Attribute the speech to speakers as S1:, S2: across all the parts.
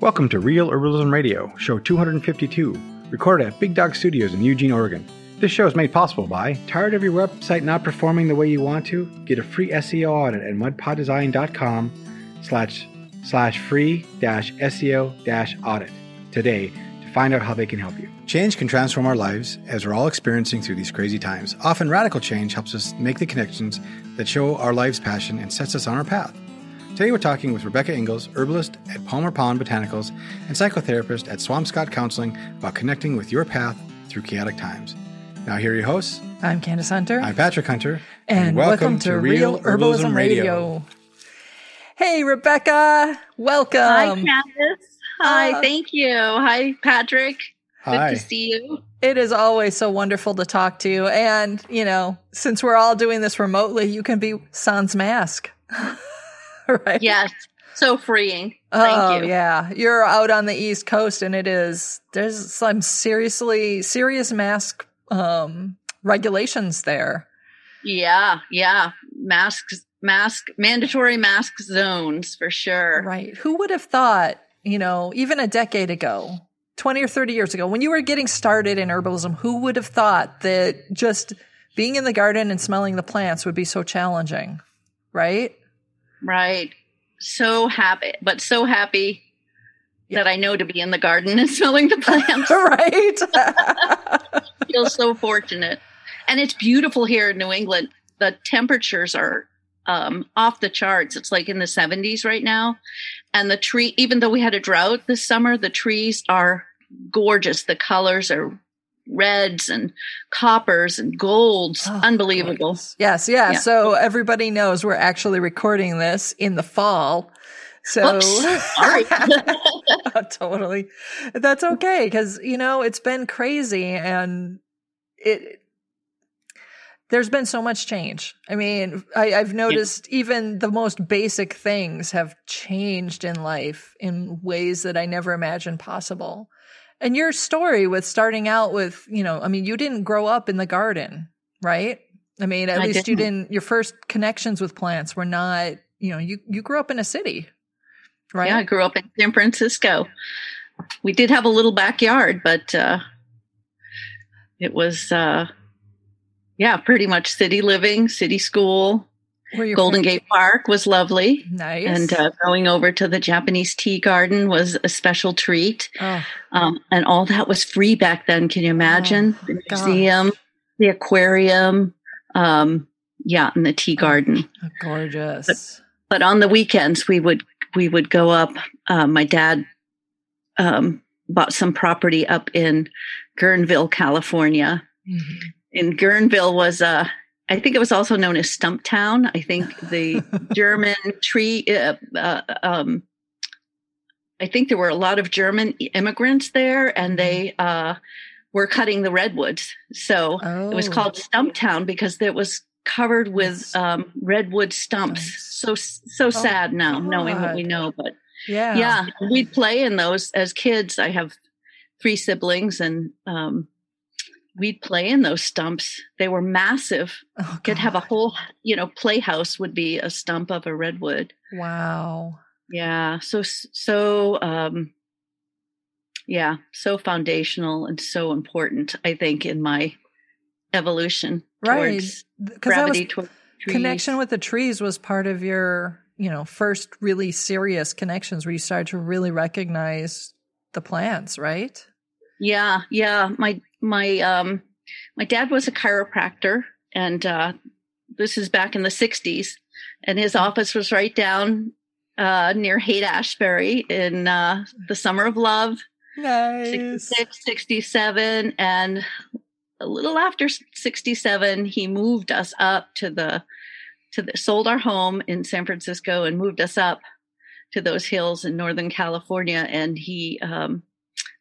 S1: Welcome to Real Herbalism Radio, show 252, recorded at Big Dog Studios in Eugene, Oregon. This show is made possible by Tired of your website not performing the way you want to? Get a free SEO audit at mudpoddesign.com slash slash free dash SEO dash audit today to find out how they can help you. Change can transform our lives as we're all experiencing through these crazy times. Often radical change helps us make the connections that show our life's passion and sets us on our path. Today we're talking with Rebecca Ingalls, herbalist at Palmer Pond Botanicals and psychotherapist at Swampscott Counseling about connecting with your path through chaotic times. Now here are your hosts.
S2: I'm Candace Hunter.
S1: I'm Patrick Hunter.
S2: And, welcome, to, Real Herbalism, Radio. Hey, Rebecca. Welcome.
S3: Hi, Candace. Hi,
S2: Uh,
S3: thank you. Hi, Patrick.
S1: Hi.
S3: Good to see you.
S2: It is always so wonderful to talk to you. And, you know, since we're all doing this remotely, you can be sans mask. right?
S3: Yes, so freeing. Thank
S2: oh,
S3: you.
S2: yeah. You're out on the East Coast and it is, there's some seriously, serious mask, um, regulations there.
S3: Yeah, yeah. Masks, mask, mandatory mask zones for sure.
S2: Right. Who would have thought, you know, even a decade ago, 20 or 30 years ago, when you were getting started in herbalism, who would have thought that just being in the garden and smelling the plants would be so challenging? Right?
S3: Right. So happy, but so happy that I know to be in the garden and smelling the plants.
S2: right.
S3: feel so fortunate. And it's beautiful here in New England. The temperatures are um, off the charts. It's like in the 70s right now. And the tree, even though we had a drought this summer, the trees are gorgeous. The colors are reds and coppers and golds.
S2: Oh,
S3: Unbelievable.
S2: Yes, yes. Yeah.
S3: Yeah.
S2: So everybody knows we're actually recording this in the fall. So
S3: Oops. Sorry.
S2: totally. That's okay because you know it's been crazy and it. There's been so much change. I mean, I, I've noticed even the most basic things have changed in life in ways that I never imagined possible. And your story with starting out with, you know, I mean, you didn't grow up in the garden, right? I mean, at
S3: I
S2: least you
S3: didn't.
S2: didn't, your first connections with plants were not, you know, you, you grew up in a city, right?
S3: Yeah, I grew up in San Francisco. We did have a little backyard, but uh, it was, uh, yeah, pretty much city living, city school. Golden? Gate Park was lovely.
S2: Nice.
S3: And uh, going over to the Japanese tea garden was a special treat.
S2: oh,
S3: Um, and all that was free back then. Can you imagine?
S2: Oh,
S3: the
S2: gosh.
S3: museum, the aquarium, um, yeah, and the tea
S2: Oh.
S3: garden.
S2: gorgeous.
S3: But on the weekends, we would we would go up. Uh, my dad um, bought some property up in Guerneville, California.
S2: Mhm.
S3: In Guerneville was uh, I think it was also known as Stumptown. I think the German tree. Uh, uh, um, I think there were a lot of German immigrants there, and they uh, were cutting the redwoods. So
S2: Oh,
S3: it was called Stumptown because it was covered with um, redwood stumps. So so sad now, knowing what we know. But
S2: yeah.
S3: yeah, we'd play in those as kids. I have three siblings, and um, we'd play in those stumps. They were massive.
S2: Oh,
S3: Could have a whole, you know, playhouse would be a stump of a redwood.
S2: Wow.
S3: Yeah. So so um, yeah, so foundational and so important. I think in my evolution
S2: Right. Because that was
S3: gravity towards
S2: connection with the trees was part of your, you know, first really serious connections where you started to really recognize the plants, right?
S3: Yeah, yeah. My my um my dad was a chiropractor and uh this is back in the 60s and his office was right down uh near Haight Ashbury in uh the summer of love
S2: Nice.
S3: 66 67 and a little after 67 he moved us up to the to the sold our home in San Francisco and moved us up to those hills in northern California and he um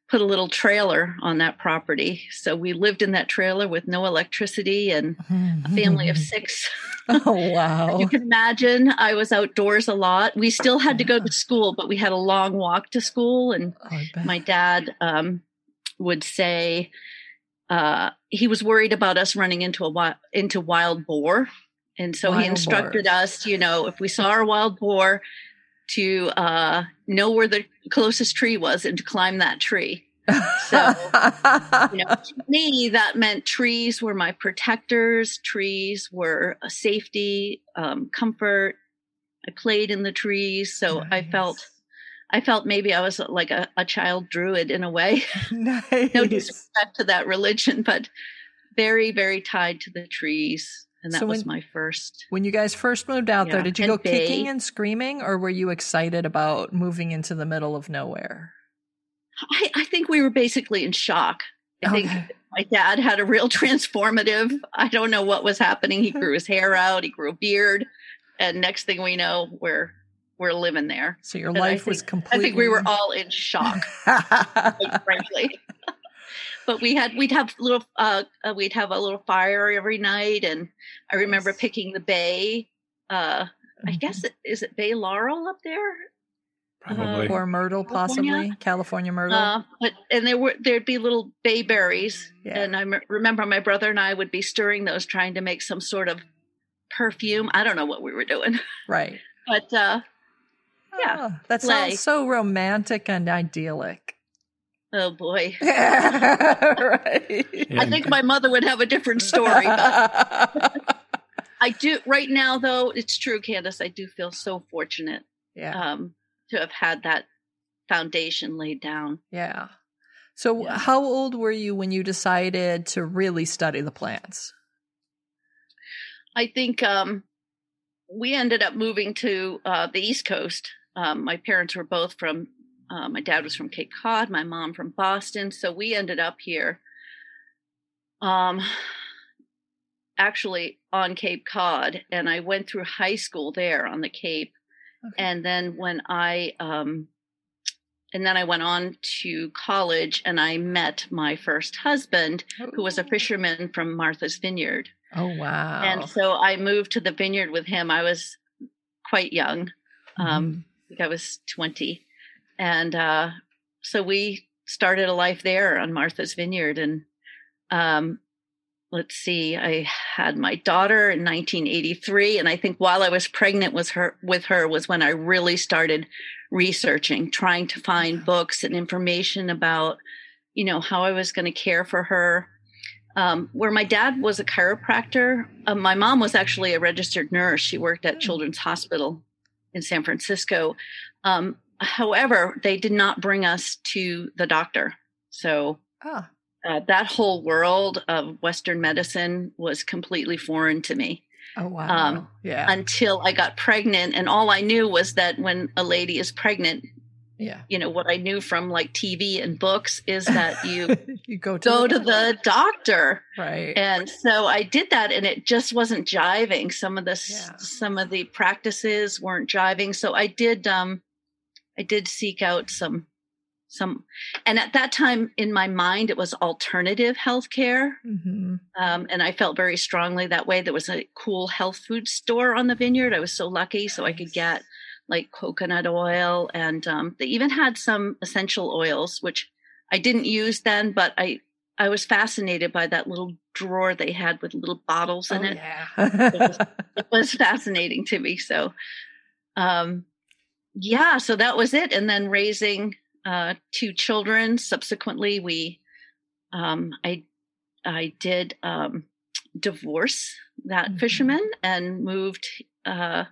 S3: put a little trailer on that property so we lived in that trailer with no electricity and a family of six
S2: Oh, wow.
S3: you can imagine I was outdoors a lot. We still had to go to school, but we had a long walk to school. And
S2: Oh,
S3: my dad um, would say uh, he was worried about us running into a wi- into wild boar, and so he instructed
S2: boars.
S3: us, you know, if we saw a wild boar, to uh, know where the closest tree was and to climb that tree. So, you know, to me, that meant trees were my protectors. Trees were a safety, um, comfort. I played in the trees, so nice. I felt, I felt maybe I was like a, a child druid in a way.
S2: Nice.
S3: no disrespect to that religion, but very, very tied to the trees and that so when, was my first.
S2: When you guys first moved out yeah. there, did you go Bay, kicking and screaming, or were you excited about moving into the middle of nowhere?
S3: I, I think we were basically in shock. I okay. think my dad had a real transformative. I don't know what was happening. He grew his hair out. He grew a beard, and next thing we know, we're we're living there.
S2: So your and life
S3: think,
S2: was completely.
S3: I think we were all in shock, frankly but we had we'd have little uh, uh, we'd have a little fire every night, and I remember yes. picking the bay. Uh, mm-hmm. I guess it, is it Bay Laurel up there,
S2: probably or myrtle, possibly California, California myrtle. Uh,
S3: but and there were there'd be little bayberries, yeah. and I m- remember my brother and I would be stirring those, trying to make some sort of perfume. I don't know what we were doing,
S2: right?
S3: but uh, yeah,
S2: oh, that sounds so romantic and idyllic.
S3: Oh boy. right. I think my mother would have a different story. I do right now though, it's true, Candace. I do feel so fortunate
S2: yeah.
S3: um, to have had that foundation laid down.
S2: Yeah. So yeah. how old were you when you decided to really study the plants?
S3: I think um, we ended up moving to uh, the East Coast. Um, my parents were both from uh, my dad was from Cape Cod, my mom from Boston. So we ended up here. Um, actually on Cape Cod, and I went through high school there on the Cape. Okay. And then when I, um, and then I went on to college and I met my first husband, oh. who was a oh. fisherman from Martha's Vineyard.
S2: Oh, wow.
S3: And so I moved to the vineyard with him. I was quite young. Um. Um, I think I was 20 and uh, so we started a life there on Martha's Vineyard. And um, let's see, I had my daughter in 1983, and I think while I was pregnant with her, with her was when I really started researching, trying to find books and information about, you know, how I was going to care for her. Um, where my dad was a chiropractor, uh, my mom was actually a registered nurse. She worked at hmm. Children's Hospital in San Francisco. Um, However, they did not bring us to the doctor. So
S2: oh.
S3: uh, that whole world of Western medicine was completely foreign to me.
S2: Oh, wow. Um, yeah.
S3: Until I got pregnant. And all I knew was that when a lady is pregnant,
S2: yeah.
S3: You know, what I knew from like TV and books is that you,
S2: you go to,
S3: go
S2: the,
S3: to the doctor.
S2: Right.
S3: And so I did that and it just wasn't jiving. Some of the, yeah. some of the practices weren't jiving. So I did, um, I did seek out some some and at that time in my mind it was alternative healthcare. Mm-hmm. um, and i felt very strongly that way. There was a cool health food store on the vineyard. I was so lucky so i could get like coconut oil and um, they even had some essential oils which i didn't use then but i i was fascinated by that little drawer they had with little bottles in
S2: oh,
S3: it.
S2: yeah.
S3: it, was, it was fascinating to me so um yeah, so that was it. And then raising uh, two children. Subsequently, we, um, I, I did um, divorce that mm-hmm. fisherman and moved uh,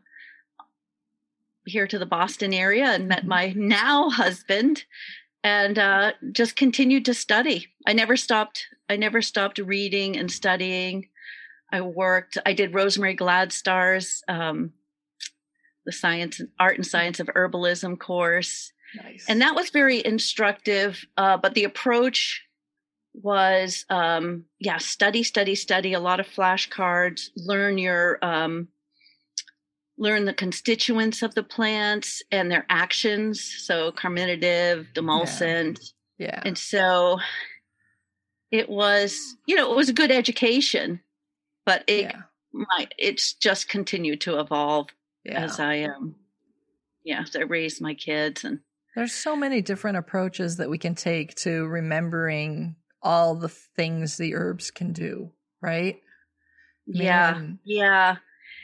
S3: here to the Boston area and met mm-hmm. my now husband, and uh, just continued to study. I never stopped. I never stopped reading and studying. I worked. I did Rosemary Gladstar's um, the science and art and science of herbalism course
S2: nice.
S3: and that was very instructive uh, but the approach was um, yeah study study study a lot of flashcards learn your um, learn the constituents of the plants and their actions so carminative demulcent
S2: yeah. yeah.
S3: and so it was you know it was a good education but it yeah. my it's just continued to evolve yeah. as I um yeah, I raise my kids and
S2: there's so many different approaches that we can take to remembering all the things the herbs can do, right?
S3: Man. Yeah. Yeah.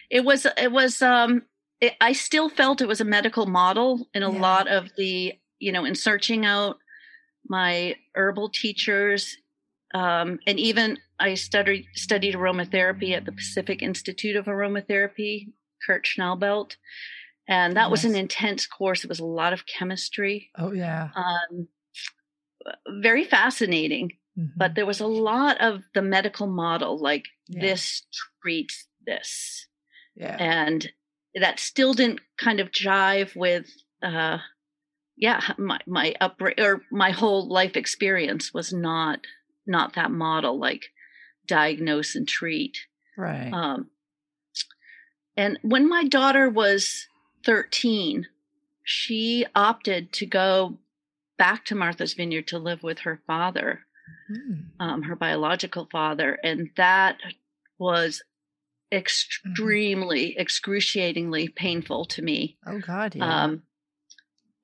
S3: It was it was um it, I still felt it was a medical model in a
S2: Yeah.
S3: lot of the, you know, in searching out my herbal teachers. Um, and even I studied studied aromatherapy at the Pacific Institute of Aromatherapy, Kurt Schnaubelt. And that was an intense course. It was a lot of chemistry.
S2: Oh yeah.
S3: Um, very fascinating
S2: Mhm.
S3: but there was a lot of the medical model like
S2: Yeah.
S3: this treats this
S2: yeah.
S3: and that still didn't kind of jive with uh yeah my my up or my whole life experience was not not that model like diagnose and treat
S2: right.
S3: um and when my daughter was 13 she opted to go back to Martha's Vineyard to live with her father
S2: Mm.
S3: um, her biological father, and that was extremely, excruciatingly painful to me.
S2: Oh God. Yeah.
S3: Um,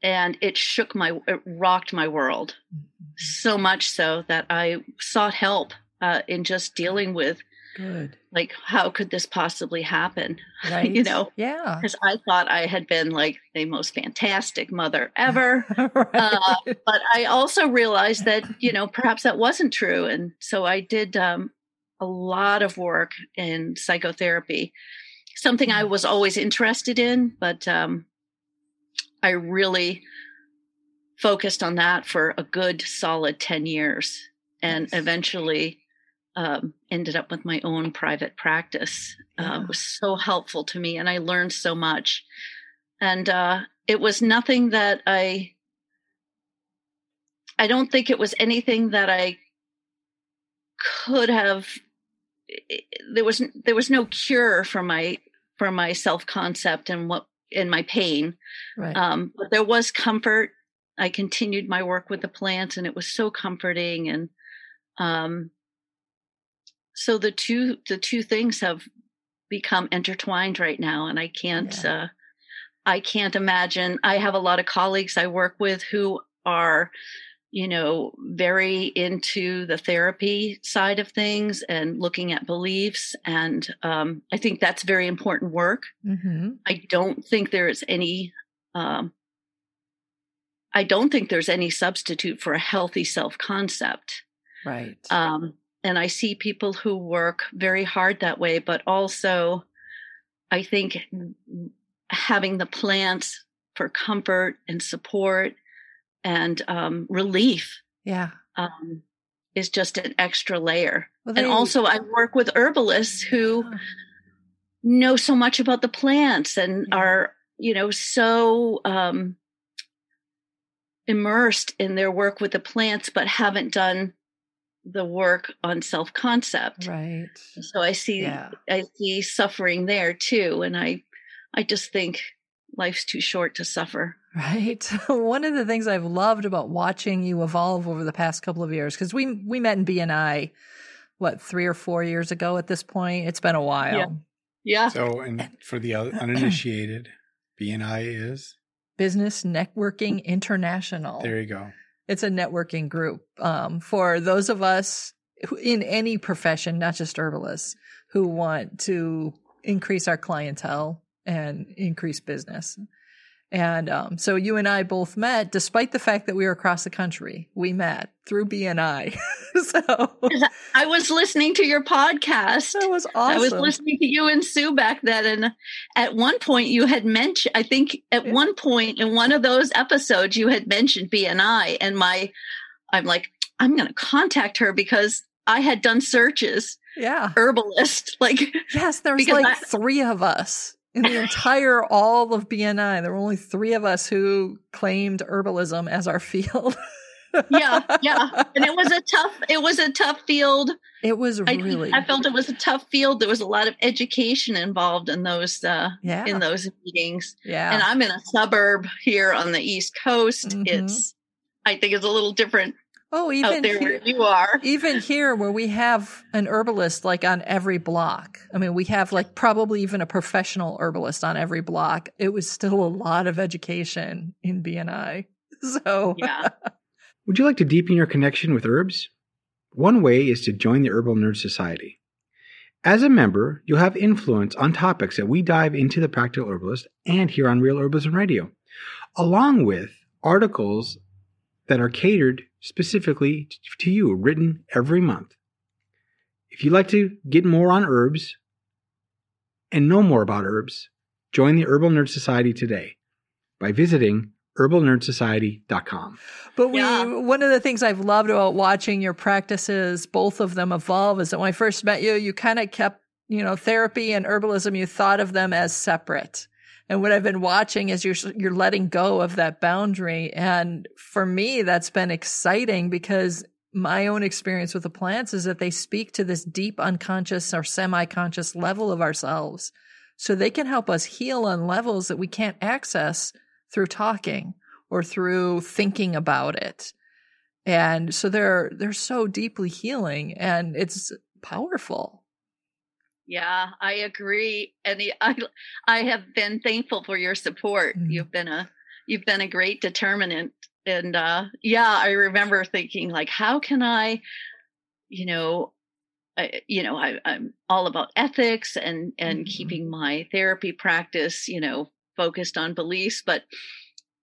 S3: and it shook my, it rocked my world
S2: Mhm.
S3: so much so that I sought help uh, in just dealing with
S2: Good.
S3: like how could this possibly happen?
S2: Right.
S3: You know,
S2: Yeah.
S3: because I thought I had been like the most fantastic mother ever.
S2: right.
S3: uh, but I also realized that you know perhaps that wasn't true, and so I did um, a lot of work in psychotherapy, something I was always interested in, but um, I really focused on that for a good solid ten years, and
S2: Nice.
S3: eventually um, ended up with my own private practice. Uh,
S2: Yeah.
S3: it was so helpful to me, and I learned so much. And uh, it was nothing that I I don't think it was anything that I could have there was there was no cure for my for my self-concept and what in my pain
S2: right.
S3: um but there was comfort i continued my work with the plants and it was so comforting and um so the two the two things have become intertwined right now and i can't
S2: Yeah.
S3: uh i can't imagine i have a lot of colleagues i work with who are you know very into the therapy side of things and looking at beliefs and um i think that's very important work
S2: mm-hmm.
S3: I don't think there is any um, I don't think there's any substitute for a healthy self concept.
S2: Right.
S3: Um, and I see people who work very hard that way, but also I think having the plants for comfort and support and um, relief
S2: yeah.
S3: um, is just an extra layer.
S2: Well,
S3: and also, I work with herbalists who
S2: Yeah.
S3: know so much about the plants and
S2: Yeah.
S3: are you know so um immersed in their work with the plants but haven't done the work on self concept
S2: Right.
S3: so i see
S2: Yeah.
S3: i see suffering there too and i i just think life's too short to suffer
S2: Right. One of the things I've loved about watching you evolve over the past couple of years, because we we met in BNI, what three or four years ago at this point. It's been a while.
S3: Yeah. yeah
S1: So, and for the uninitiated, BNI is
S2: Business Networking International.
S1: there. You go.
S2: It's a networking group um, for those of us in any profession, not just herbalists, who want to increase our clientele and increase business. And um, so you and I both met, despite the fact that we were across the country. We met through BNI. so
S3: i was listening to your podcast
S2: that was awesome.
S3: I was listening to you and Sue back then, and at one point you had mentioned. I think at
S2: Yeah.
S3: one point in one of those episodes you had mentioned BNI, and my, I'm like, I'm going to contact her because I had done searches,
S2: Yeah.
S3: herbalist, like
S2: Yes, there was like
S3: I-
S2: three of us in the entire all of BNI. There were only three of us who claimed herbalism as our field.
S3: yeah, yeah, and it was a tough, it was a tough field.
S2: It was
S3: I,
S2: really,
S3: I felt it was a tough field. There was a lot of education involved in those, uh,
S2: yeah,
S3: in those meetings.
S2: yeah,
S3: and I'm in a suburb here on the East Coast.
S2: Mhm.
S3: It's, I think it's a little different
S2: oh,
S3: out
S2: even
S3: there
S2: here,
S3: where you are.
S2: even here where we have an herbalist like on every block. I mean, we have like probably even a professional herbalist on every block. It was still a lot of education in BNI. So
S3: Yeah.
S1: Would you like to deepen your connection with herbs? One way is to join the Herbal Nerd Society. As a member, you'll have influence on topics that we dive into the Practical Herbalist and here on Real Herbalism Radio, along with articles that are catered specifically to you, written every month. If you'd like to get more on herbs and know more about herbs, join the Herbal Nerd Society today by visiting herbalnerdsociety.com.
S2: But we, yeah. one of the things I've loved about watching your practices, both of them evolve, is that when I first met you, you kind of kept, you know, therapy and herbalism, you thought of them as separate. And what I've been watching is you're, you're letting go of that boundary. And for me, that's been exciting because my own experience with the plants is that they speak to this deep unconscious or semi-conscious level of ourselves. So they can help us heal on levels that we can't access through talking or through thinking about it. And so they're they're so deeply healing and it's powerful.
S3: Yeah, I agree. And I I have been thankful for your support. Mm-hmm. You've been a you've been a great determinant. And uh yeah, I remember thinking like how can I you know I, you know I, am all about ethics and and mm-hmm. keeping my therapy practice you know focused on beliefs, but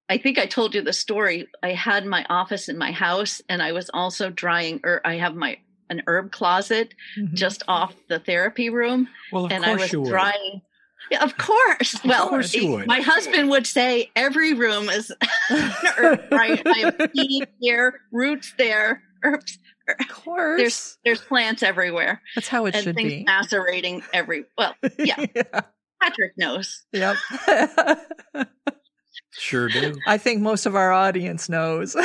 S3: I think I told you the story. I had my office in my house and I was also drying or I have my an herb closet mm-hmm. just off the therapy room.
S1: Well,
S3: and
S1: I
S3: was drying yeah, of course.
S1: Of
S3: well,
S1: course would.
S3: my husband would say every room is herb, right? I have seeds here, roots there, herbs.
S2: Of course.
S3: There's there's plants everywhere.
S2: That's how it
S3: and
S2: should
S3: things
S2: be.
S3: Macerating every well, yeah. yeah. Patrick knows.
S2: Yep.
S1: sure do.
S2: I think most of our audience knows.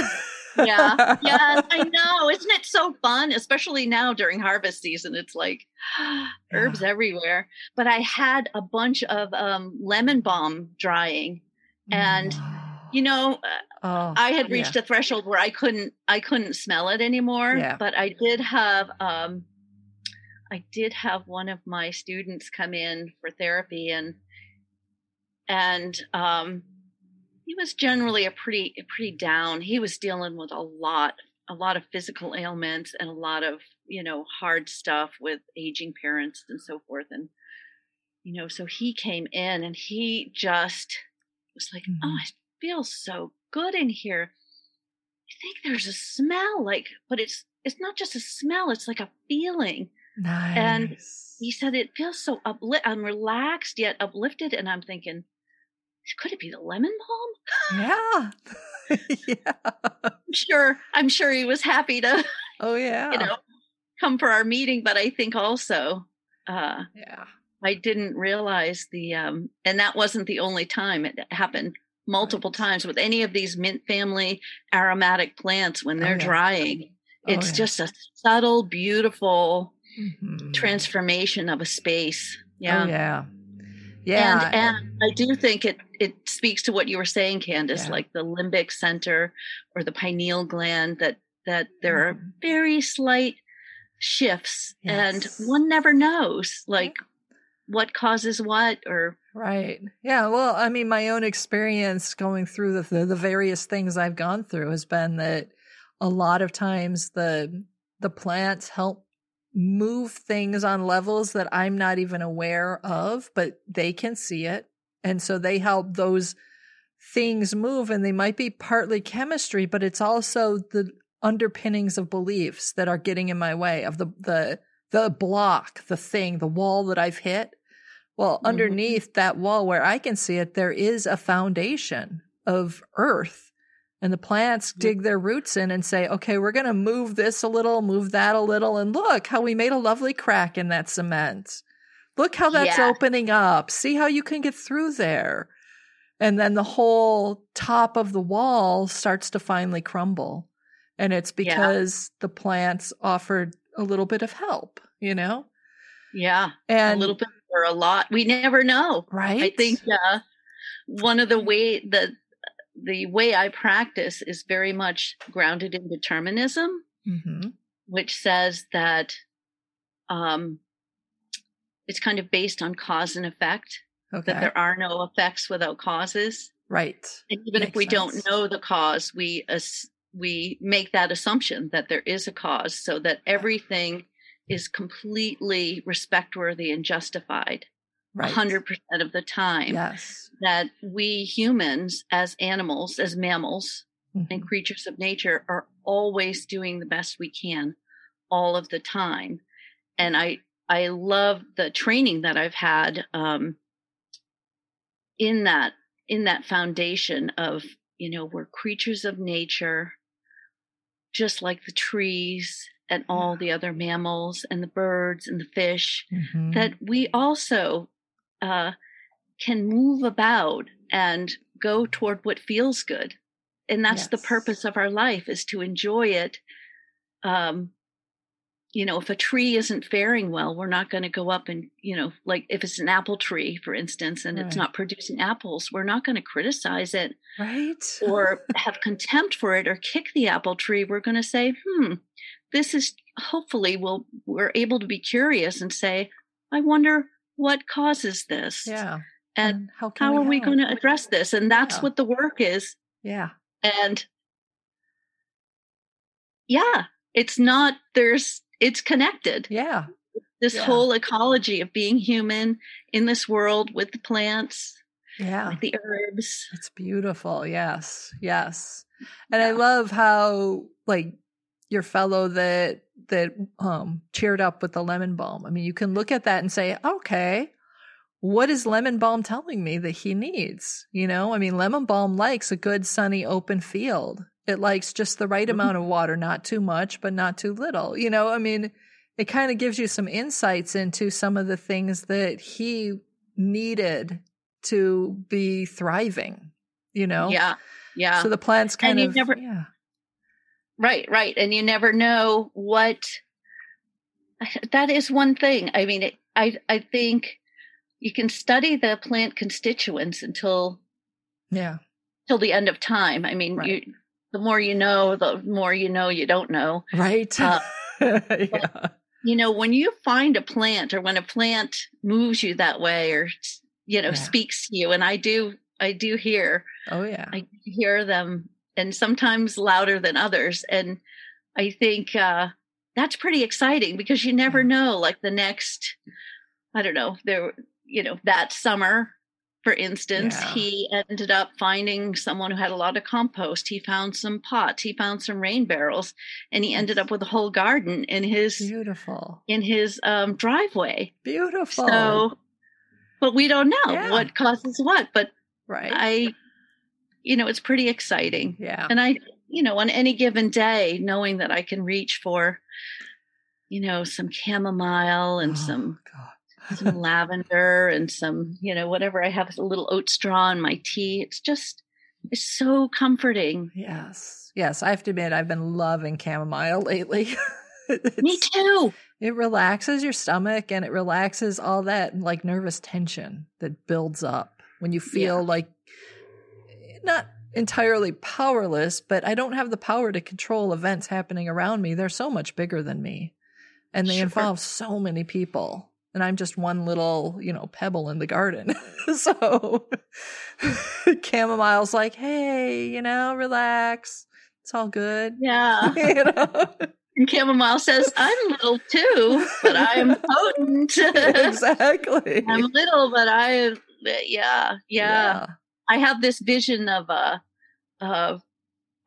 S3: Yeah. Yeah, I know. Isn't it so fun? Especially now during harvest season. It's like herbs yeah. everywhere. But I had a bunch of um, lemon balm drying and you know oh, i had reached yeah. a threshold where i couldn't i couldn't smell it anymore
S2: yeah.
S3: but i did have um I did have one of my students come in for therapy and and um, he was generally a pretty pretty down. He was dealing with a lot a lot of physical ailments and a lot of you know hard stuff with aging parents and so forth and you know so he came in and he just was like mm-hmm. oh it feels so good in here i think there's a smell like but it's it's not just a smell it's like a feeling
S2: Nice.
S3: And he said it feels so uplift. I'm relaxed yet uplifted, and I'm thinking, could it be the lemon balm?
S2: Yeah. yeah.
S3: I'm sure. I'm sure he was happy to.
S2: Oh yeah.
S3: You know, come for our meeting, but I think also, uh,
S2: yeah,
S3: I didn't realize the, um, and that wasn't the only time it happened multiple right. times with any of these mint family aromatic plants when they're oh, yeah. drying. Oh, it's yeah. just a subtle, beautiful mm-hmm. transformation of a space. Yeah.
S2: Oh, yeah. Yeah.
S3: And, and I do think it, it speaks to what you were saying, Candace, yeah. like the limbic center or the pineal gland that, that there are mm-hmm. very slight shifts yes. and one never knows like what causes what or
S2: right yeah well i mean my own experience going through the, the, the various things i've gone through has been that a lot of times the the plants help move things on levels that I'm not even aware of, but they can see it. And so they help those things move and they might be partly chemistry, but it's also the underpinnings of beliefs that are getting in my way of the, the, the block, the thing, the wall that I've hit. Well, mm-hmm. underneath that wall where I can see it, there is a foundation of earth and the plants dig their roots in and say, okay, we're going to move this a little, move that a little. And look how we made a lovely crack in that cement. Look how that's yeah. opening up. See how you can get through there. And then the whole top of the wall starts to finally crumble. And it's because yeah. the plants offered a little bit of help, you know?
S3: Yeah.
S2: And
S3: a little bit or a lot. We never know.
S2: Right.
S3: I think uh, one of the way that the way I practice is very much grounded in determinism,
S2: mm-hmm.
S3: which says that um, it's kind of based on cause and effect,
S2: okay.
S3: that there are no effects without causes.
S2: Right.
S3: And even Makes if we
S2: sense.
S3: don't know the cause, we we make that assumption that there is a cause, so that everything is completely respect worthy and justified
S2: Right.
S3: 100% of the time
S2: Yes.
S3: that we humans as animals as mammals and
S2: Mhm.
S3: creatures of nature are always doing the best we can all of the time and i i love the training that i've had um in that in that foundation of you know we're creatures of nature just like the trees and all the other mammals and the birds and the fish
S2: Mhm.
S3: that we also uh, can move about and go toward what feels good. And that's the purpose of our life is to enjoy it. Um you know if a tree isn't faring well we're not going to go up and you know like if it's an apple tree for instance and it's not producing apples we're not going to criticize it
S2: right.
S3: or have contempt for it or kick the apple tree. We're going to say hmm this is hopefully we'll we're able to be curious and say i wonder what causes this
S2: yeah.
S3: and
S2: how can
S3: how are we going to address this and that's
S2: Yeah.
S3: what the work is
S2: Yeah.
S3: and yeah it's not there's it's connected
S2: Yeah.
S3: this
S2: Yeah.
S3: whole ecology of being human in this world with the plants
S2: Yeah.
S3: with the herbs
S2: It's beautiful. Yes. Yes. And I love how like your fellow that that um cheered up with the lemon balm. I mean, you can look at that and say, "Okay, what is lemon balm telling me that he needs?" You know? I mean, lemon balm likes a good sunny open field. It likes just the right
S3: Mhm.
S2: amount of water, not too much, but not too little. You know, I mean, it kind of gives you some insights into some of the things that he needed to be thriving, you know?
S3: yeah yeah
S2: So the plants kind of
S3: never-
S2: yeah.
S3: Right right and you never know what that is one thing i mean it, i i think you can study the plant constituents until
S2: Yeah.
S3: till the end of time i mean
S2: Right.
S3: you the more you know the more you know you don't know
S2: Right.
S3: Uh,
S2: yeah.
S3: you know when you find a plant or when a plant moves you that way or you know
S2: Yeah.
S3: speaks to you and i do i do hear
S2: Oh yeah.
S3: i hear them and sometimes louder than others and i think uh that's pretty exciting because you never know like the next i don't know there you know that summer for instance
S2: Yeah.
S3: he ended up finding someone who had a lot of compost he found some pots he found some rain barrels and he ended up with a whole garden in his
S2: Beautiful.
S3: in his um, driveway.
S2: Beautiful.
S3: So, but we don't know
S2: Yeah.
S3: what causes what. But
S2: right.
S3: I, you know, it's pretty exciting.
S2: yeah.
S3: And I, you know, on any given day, knowing that I can reach for, you know, some chamomile and
S2: Oh,
S3: some
S2: God.
S3: some lavender and some, you know, whatever I have a little oat straw in my tea. It's just, it's so comforting.
S2: yes. Yes. I have to admit, I've been loving chamomile lately.
S3: Me too.
S2: It relaxes your stomach and it relaxes all that like nervous tension that builds up when you feel
S3: Yeah.
S2: like not entirely powerless, but I don't have the power to control events happening around me. They're so much bigger than me and they
S3: Sure.
S2: involve so many people. And I'm just one little, you know, pebble in the garden. so chamomile's like, hey, you know, relax. It's all good.
S3: Yeah.
S2: you know?
S3: And chamomile says, I'm little too, but I'm potent.
S2: exactly.
S3: I'm little, but I, yeah, yeah, I have this vision of uh of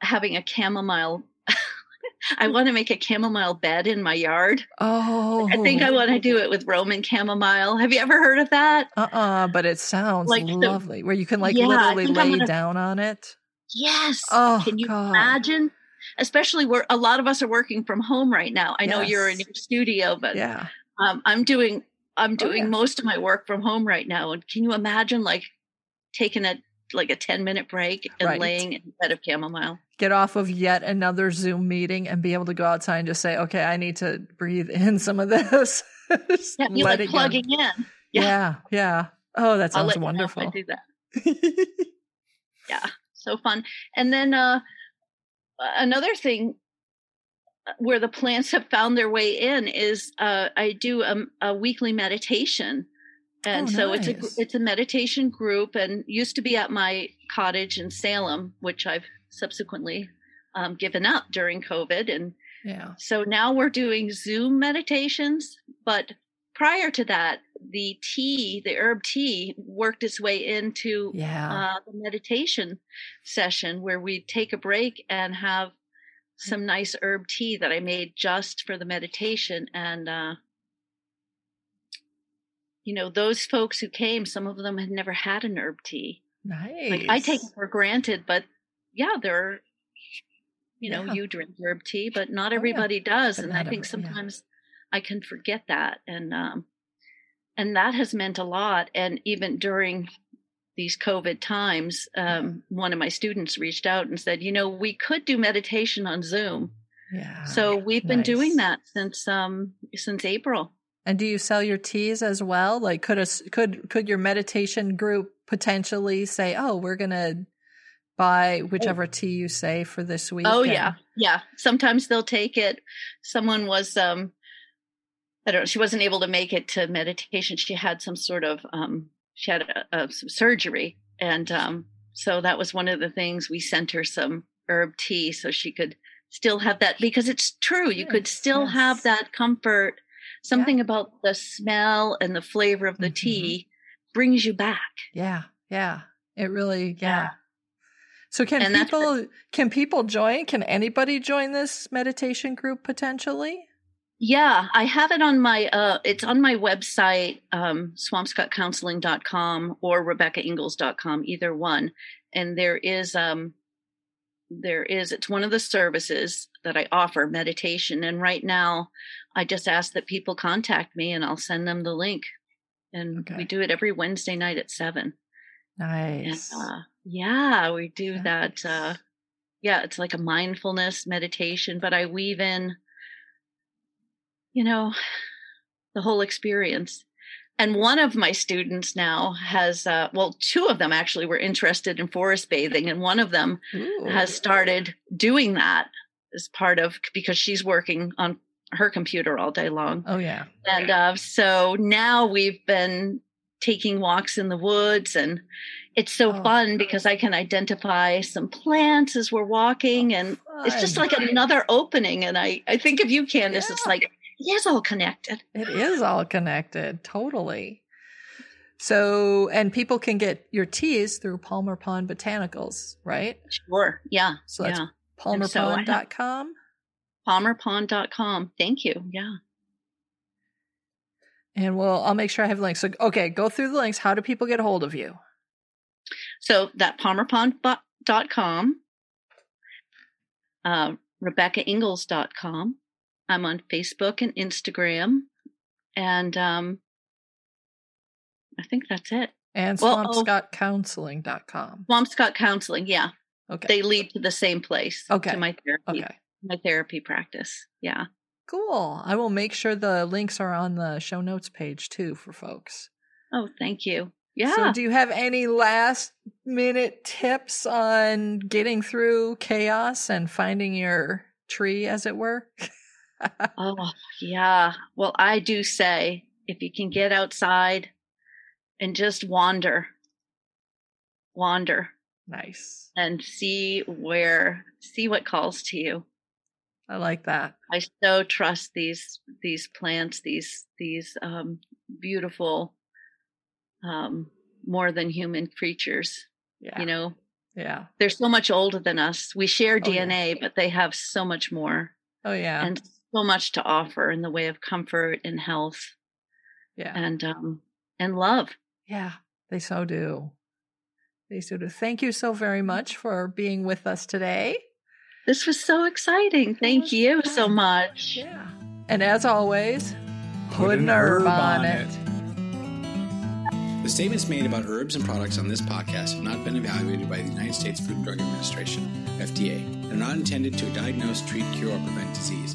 S3: having a chamomile. I want to make a chamomile bed in my yard.
S2: Oh,
S3: I think I want to do it with Roman chamomile. Have you ever heard of that?
S2: Uh uh but it sounds
S3: Like the-
S2: lovely. Where you can like
S3: Yeah,
S2: literally lay
S3: gonna-
S2: down on it.
S3: Yes.
S2: Oh,
S3: Can you
S2: God.
S3: imagine? Especially where a lot of us are working from home right now. I know you're in your studio, but
S2: Yeah.
S3: um, I'm doing I'm
S2: Oh,
S3: doing
S2: yeah.
S3: most of my work from home right now. And can you imagine like taking a like a 10 minute break and
S2: Right.
S3: laying in bed of chamomile?
S2: Get off of yet another Zoom meeting and be able to go outside and just say, okay, I need to breathe in some of this.
S3: Yeah, you like plugging in.
S2: Yeah.
S3: Yeah.
S2: yeah. Oh, that sounds
S3: let you know if
S2: wonderful.
S3: I do that. Yeah, so fun. And then uh, another thing uh, where the plants have found their way in is uh, I do a, a weekly meditation, and
S2: Oh,
S3: so it's a it's a meditation group, and used to be at my cottage in Salem, which I've subsequently um, given up during COVID. And
S2: Yeah.
S3: so now we're doing Zoom meditations. But prior to that, the tea, the herb tea, worked its way into
S2: Yeah.
S3: uh, the meditation session where we take a break and have some nice herb tea that I made just for the meditation. And, uh, you know, those folks who came, some of them had never had an herb tea.
S2: nice.
S3: Like I take it for granted, but yeah, there are, you know,
S2: Yeah.
S3: you drink herb tea, but not
S2: yeah.
S3: everybody does.
S2: But
S3: and I think
S2: every- yeah.
S3: sometimes I can forget that. And, um, and that has meant a lot. And even during these COVID times, um, one of my students reached out and said, you know, we could do meditation on Zoom.
S2: Yeah.
S3: So we've been doing that since, um, since April.
S2: And do you sell your teas as well? Like, could a could could your meditation group potentially say, "Oh, we're gonna buy whichever tea you say for this week"?
S3: Oh yeah, yeah. Sometimes they'll take it. Someone was um I don't know, she wasn't able to make it to meditation. She had some sort of um she had a, a, some surgery and um so that was one of the things we sent her some herb tea so she could still have that because it's true. You could still
S2: yes.
S3: have that comfort. Something about the smell and the flavor of the
S2: Mhm.
S3: tea brings you back.
S2: yeah, yeah. It really, yeah.
S3: Yeah.
S2: So can
S3: And
S2: people can people join? Can anybody join this meditation group potentially?
S3: Yeah, I have it on my uh it's on my website, um swampscottcounseling.com or rebeccaingles.com, either one. And there is um there is it's one of the services that I offer meditation and right now I just ask that people contact me and I'll send them the link. And
S2: Okay.
S3: we do it every Wednesday night at 7. And
S2: Nice.
S3: uh yeah, we do that uh yeah, it's like a mindfulness meditation, but I weave in you know, the whole experience. And one of my students now has, uh, well, two of them actually were interested in forest bathing, and one of them
S2: Ooh.
S3: has started doing that as part of because she's working on her computer all day long.
S2: Oh yeah.
S3: And uh, so now we've been taking walks in the woods, and it's so
S2: Oh.
S3: fun because I can identify some plants as we're walking, and it's just like another opening. And I, I think of you, Candace. It's
S2: Yeah.
S3: like it is all connected.
S2: It is all connected, totally. So, and people can get your teas through Palmer Pond Botanicals, right?
S3: Sure. Yeah.
S2: So that's
S3: yeah. And so
S2: palmerpond.com.
S3: Palmerpond.com. Thank you. Yeah.
S2: And we'll, I'll make sure I have links. So, okay, go through the links. How do people get a hold of you?
S3: So that palmerpond.com, uh, RebeccaIngles.com. I'm on Facebook and Instagram. And um, I think that's it.
S2: And
S3: Well, oh.
S2: swampscottcounseling.com.
S3: Swampscott Counseling. Yeah.
S2: Okay.
S3: They lead to the same place.
S2: Okay.
S3: To my therapy,
S2: okay.
S3: my therapy practice. Yeah.
S2: Cool. I will make sure the links are on the show notes page too for folks.
S3: Oh, thank you. Yeah.
S2: So, do you have any last minute tips on getting through chaos and finding your tree, as it were?
S3: Oh, yeah. Well, I do say if you can get outside and just wander, wander
S2: nice.
S3: and see where, see what calls to you.
S2: I like that.
S3: I so trust these, these plants, these, these, um, beautiful, um, more than human creatures.
S2: Yeah.
S3: You know,
S2: yeah.
S3: they're so much older than us. We share
S2: Oh, yeah.
S3: DNA, but they have so much more
S2: Oh, yeah.
S3: and so much to offer in the way of comfort and health.
S2: yeah.
S3: and um and love.
S2: Yeah. They so do. They so do. Thank you so very much for being with us today.
S3: This was so exciting. Thank
S2: was
S3: you so much.
S2: Yeah. And as always, put an herb on it.
S1: The statements made about herbs and products on this podcast have not been evaluated by the United States Food and Drug Administration, FDA, and are not intended to diagnose, treat, cure, or prevent disease.